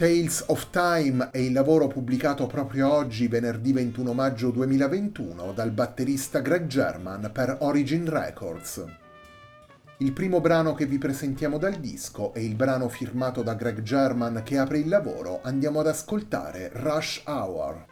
Tales of Time è il lavoro pubblicato proprio oggi, venerdì 21 maggio 2021, dal batterista Greg German per Origin Records. Il primo brano che vi presentiamo dal disco è il brano firmato da Greg German che apre il lavoro. Andiamo ad ascoltare Rush Hour.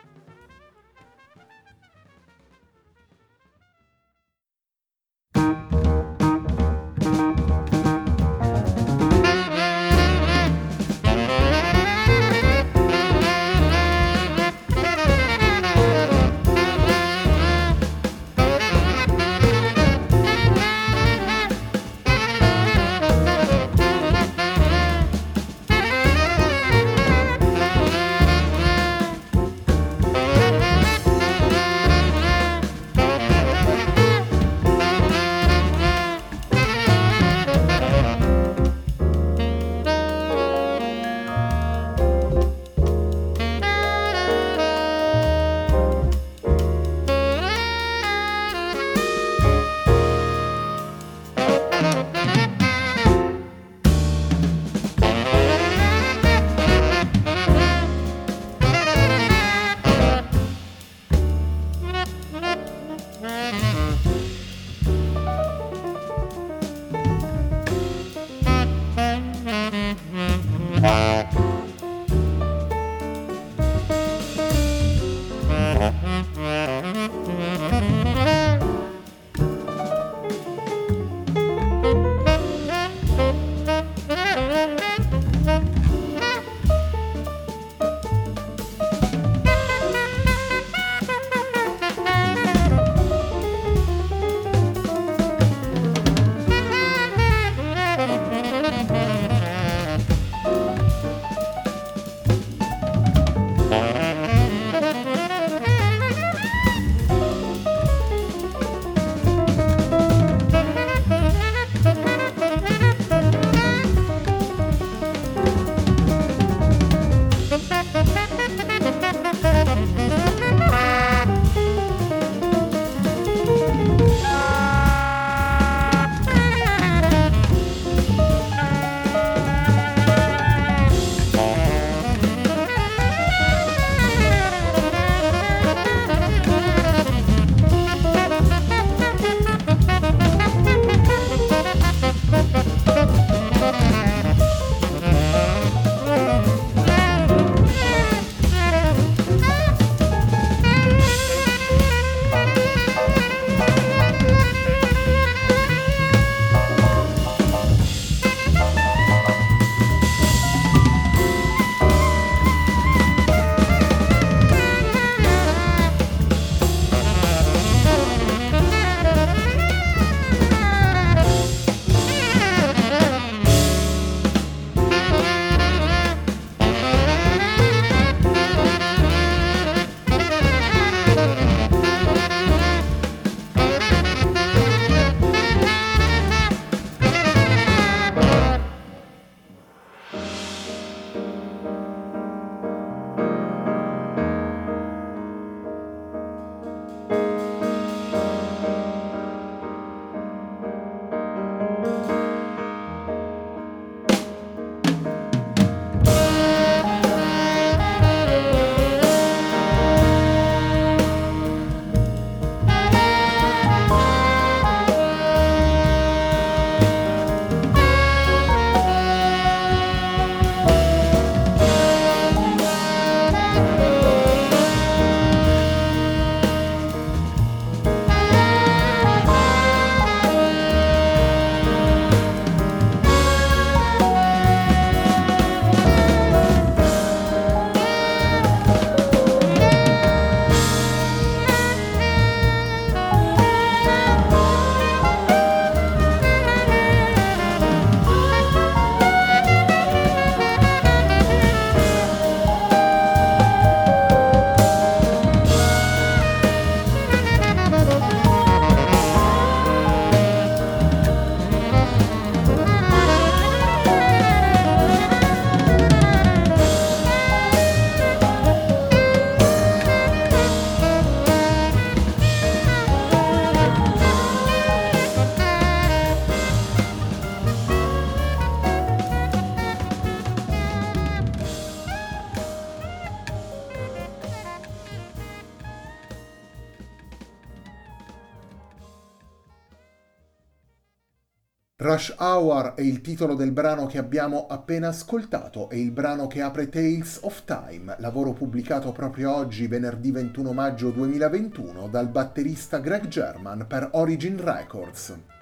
Rush Hour è il titolo del brano che abbiamo appena ascoltato, è il brano che apre Tales of Time, lavoro pubblicato proprio oggi, venerdì 21 maggio 2021, dal batterista Greg German per Origin Records.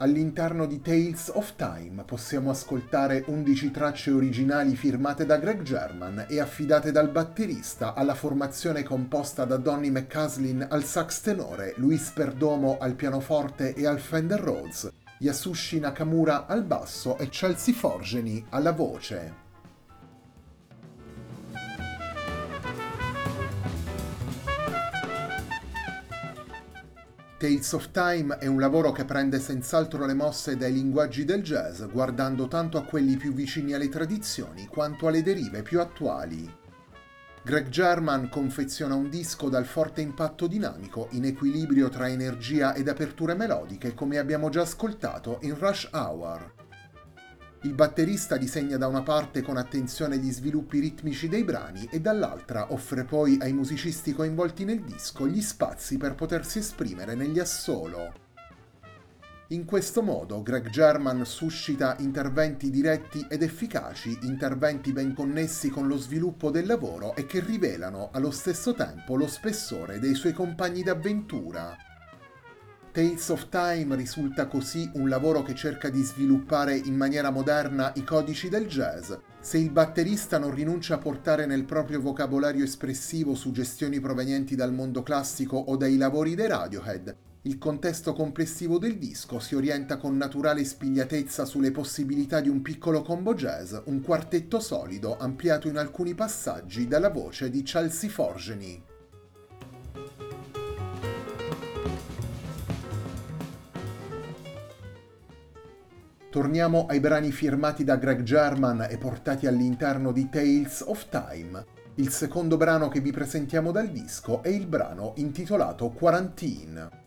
All'interno di Tales of Time possiamo ascoltare 11 tracce originali firmate da Greg German e affidate dal batterista alla formazione composta da Donny McCaslin al sax tenore, Luis Perdomo al pianoforte e al Fender Rhodes, Yasushi Nakamura al basso e Chelsea Forgeni alla voce. Tales of Time è un lavoro che prende senz'altro le mosse dai linguaggi del jazz, guardando tanto a quelli più vicini alle tradizioni quanto alle derive più attuali. Greg German confeziona un disco dal forte impatto dinamico, in equilibrio tra energia ed aperture melodiche, come abbiamo già ascoltato in Rush Hour. Il batterista disegna da una parte con attenzione gli sviluppi ritmici dei brani e dall'altra offre poi ai musicisti coinvolti nel disco gli spazi per potersi esprimere negli assolo. In questo modo Greg German suscita interventi diretti ed efficaci, interventi ben connessi con lo sviluppo del lavoro e che rivelano allo stesso tempo lo spessore dei suoi compagni d'avventura. Tales of Time risulta così un lavoro che cerca di sviluppare in maniera moderna i codici del jazz. Se il batterista non rinuncia a portare nel proprio vocabolario espressivo suggestioni provenienti dal mondo classico o dai lavori dei Radiohead, il contesto complessivo del disco si orienta con naturale spigliatezza sulle possibilità di un piccolo combo jazz, un quartetto solido ampliato in alcuni passaggi dalla voce di Chelsea Forgeny. Torniamo ai brani firmati da Greg German e portati all'interno di Tales of Time. Il secondo brano che vi presentiamo dal disco è il brano intitolato Quarantine.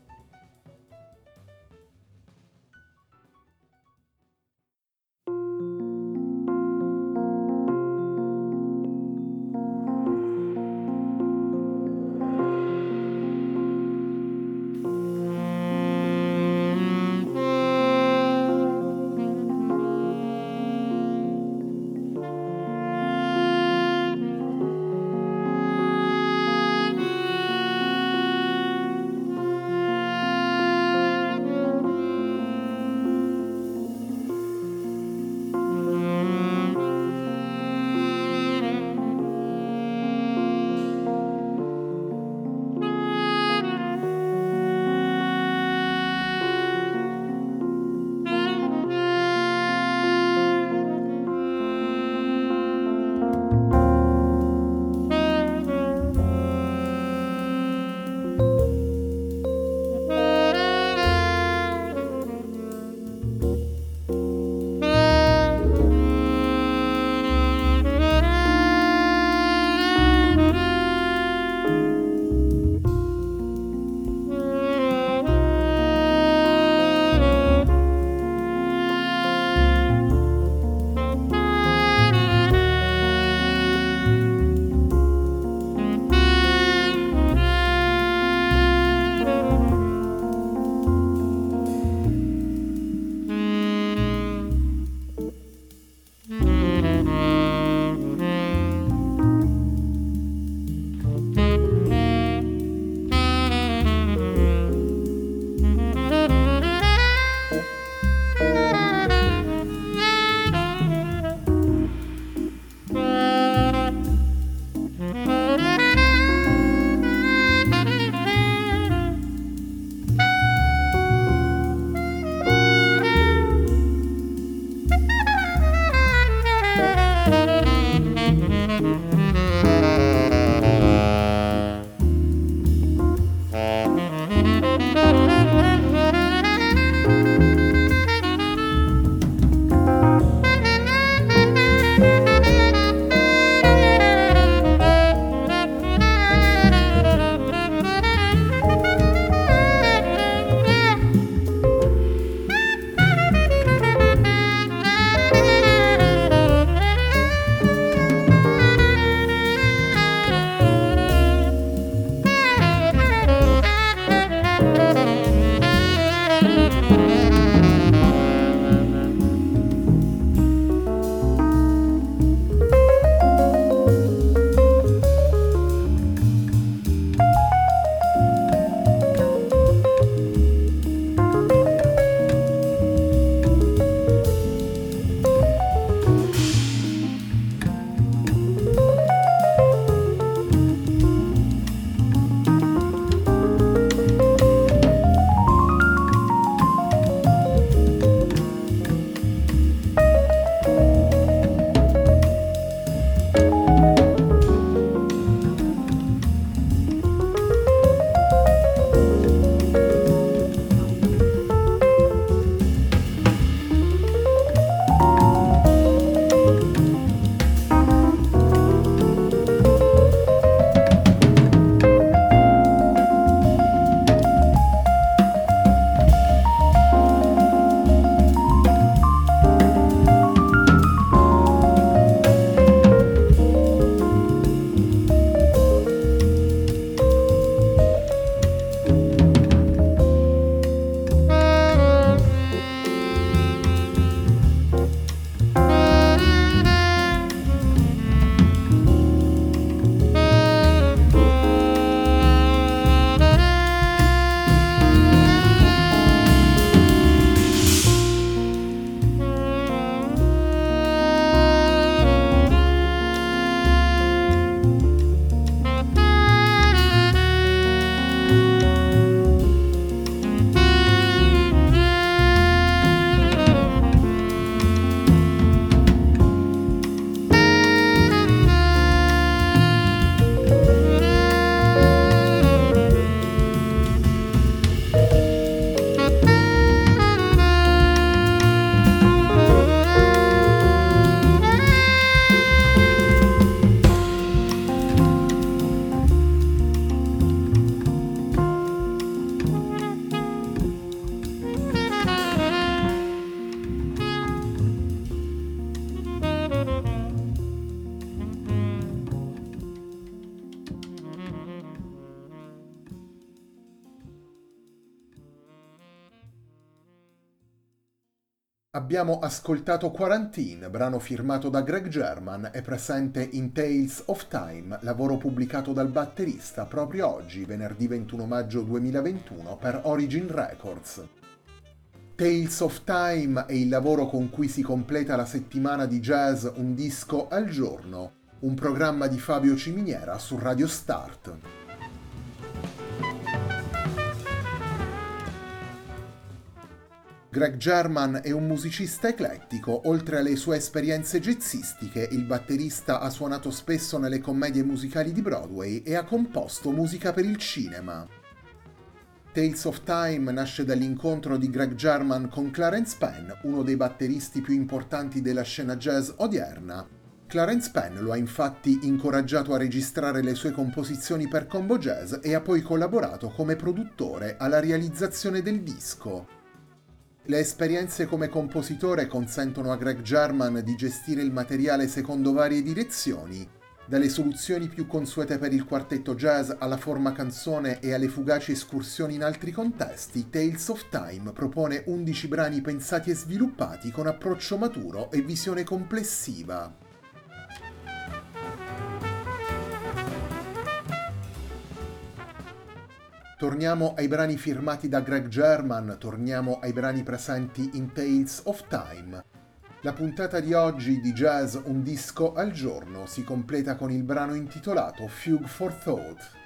Abbiamo ascoltato Quarantine, brano firmato da Greg German e presente in Tales of Time, lavoro pubblicato dal batterista proprio oggi, venerdì 21 maggio 2021, per Origin Records. Tales of Time è il lavoro con cui si completa la settimana di jazz Un disco al giorno, un programma di Fabio Ciminiera su Radio Start. Greg German è un musicista eclettico, oltre alle sue esperienze jazzistiche, il batterista ha suonato spesso nelle commedie musicali di Broadway e ha composto musica per il cinema. Tales of Time nasce dall'incontro di Greg German con Clarence Penn, uno dei batteristi più importanti della scena jazz odierna. Clarence Penn lo ha infatti incoraggiato a registrare le sue composizioni per Combo Jazz e ha poi collaborato come produttore alla realizzazione del disco. Le esperienze come compositore consentono a Greg German di gestire il materiale secondo varie direzioni, dalle soluzioni più consuete per il quartetto jazz alla forma canzone e alle fugaci escursioni in altri contesti, Tales of Time propone 11 brani pensati e sviluppati con approccio maturo e visione complessiva. Torniamo ai brani firmati da Greg German, torniamo ai brani presenti in Tales of Time. La puntata di oggi di Jazz Un disco al giorno si completa con il brano intitolato Fugue for Thought.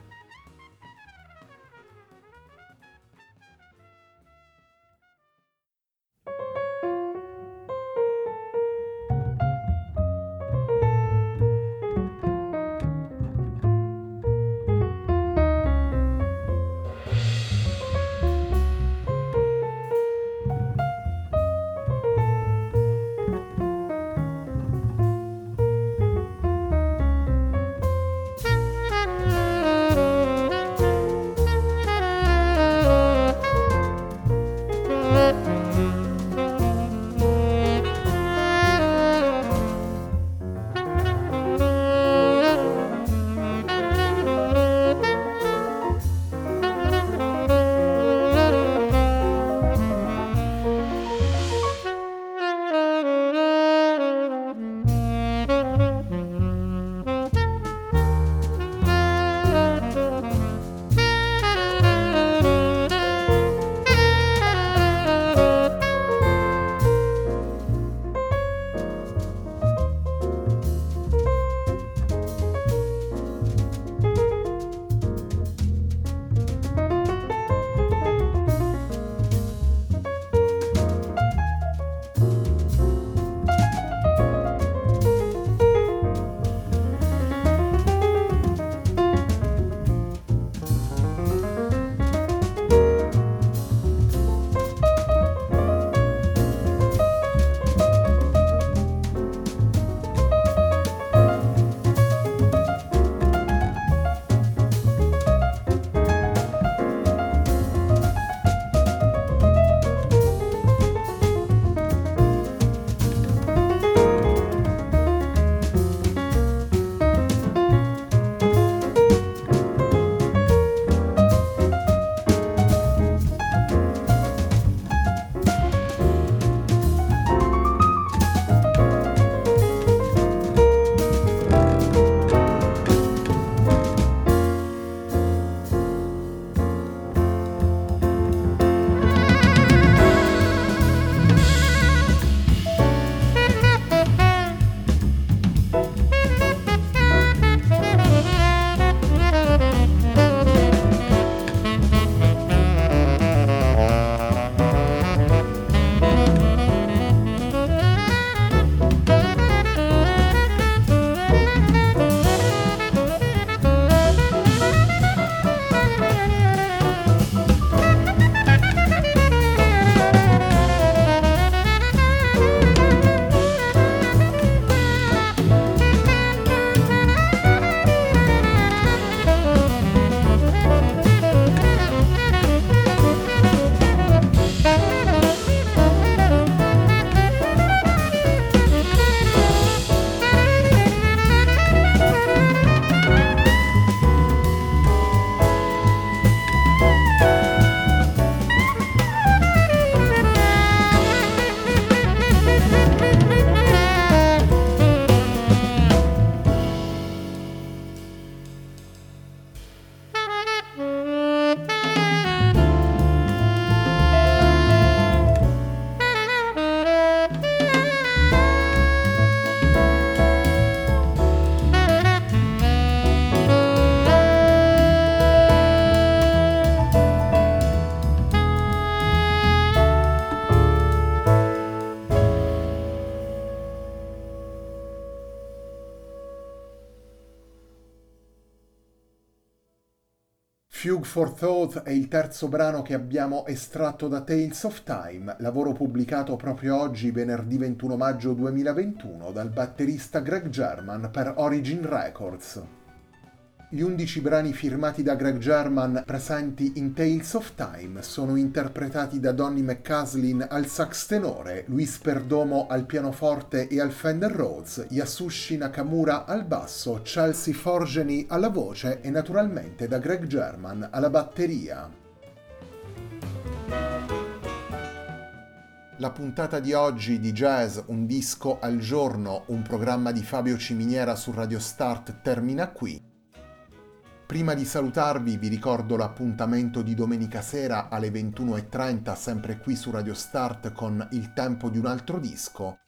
For Thought è il terzo brano che abbiamo estratto da Tales of Time, lavoro pubblicato proprio oggi, venerdì 21 maggio 2021, dal batterista Greg German per Origin Records. Gli undici brani firmati da Greg German presenti in Tales of Time sono interpretati da Donny McCaslin al sax tenore, Luis Perdomo al pianoforte e al Fender Rhodes, Yasushi Nakamura al basso, Chelsea Forgeni alla voce e naturalmente da Greg German alla batteria. La puntata di oggi di Jazz Un disco al giorno, un programma di Fabio Ciminiera su Radio Start termina qui. Prima di salutarvi vi ricordo l'appuntamento di domenica sera alle 21.30 sempre qui su Radio Start con Il tempo di un altro disco.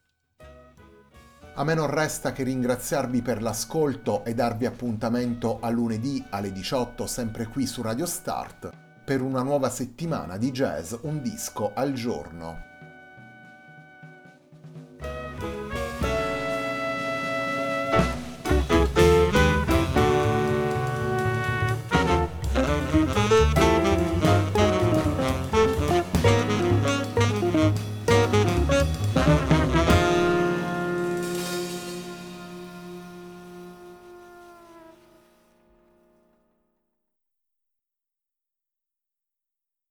A me non resta che ringraziarvi per l'ascolto e darvi appuntamento a lunedì alle 18 sempre qui su Radio Start per una nuova settimana di jazz un disco al giorno.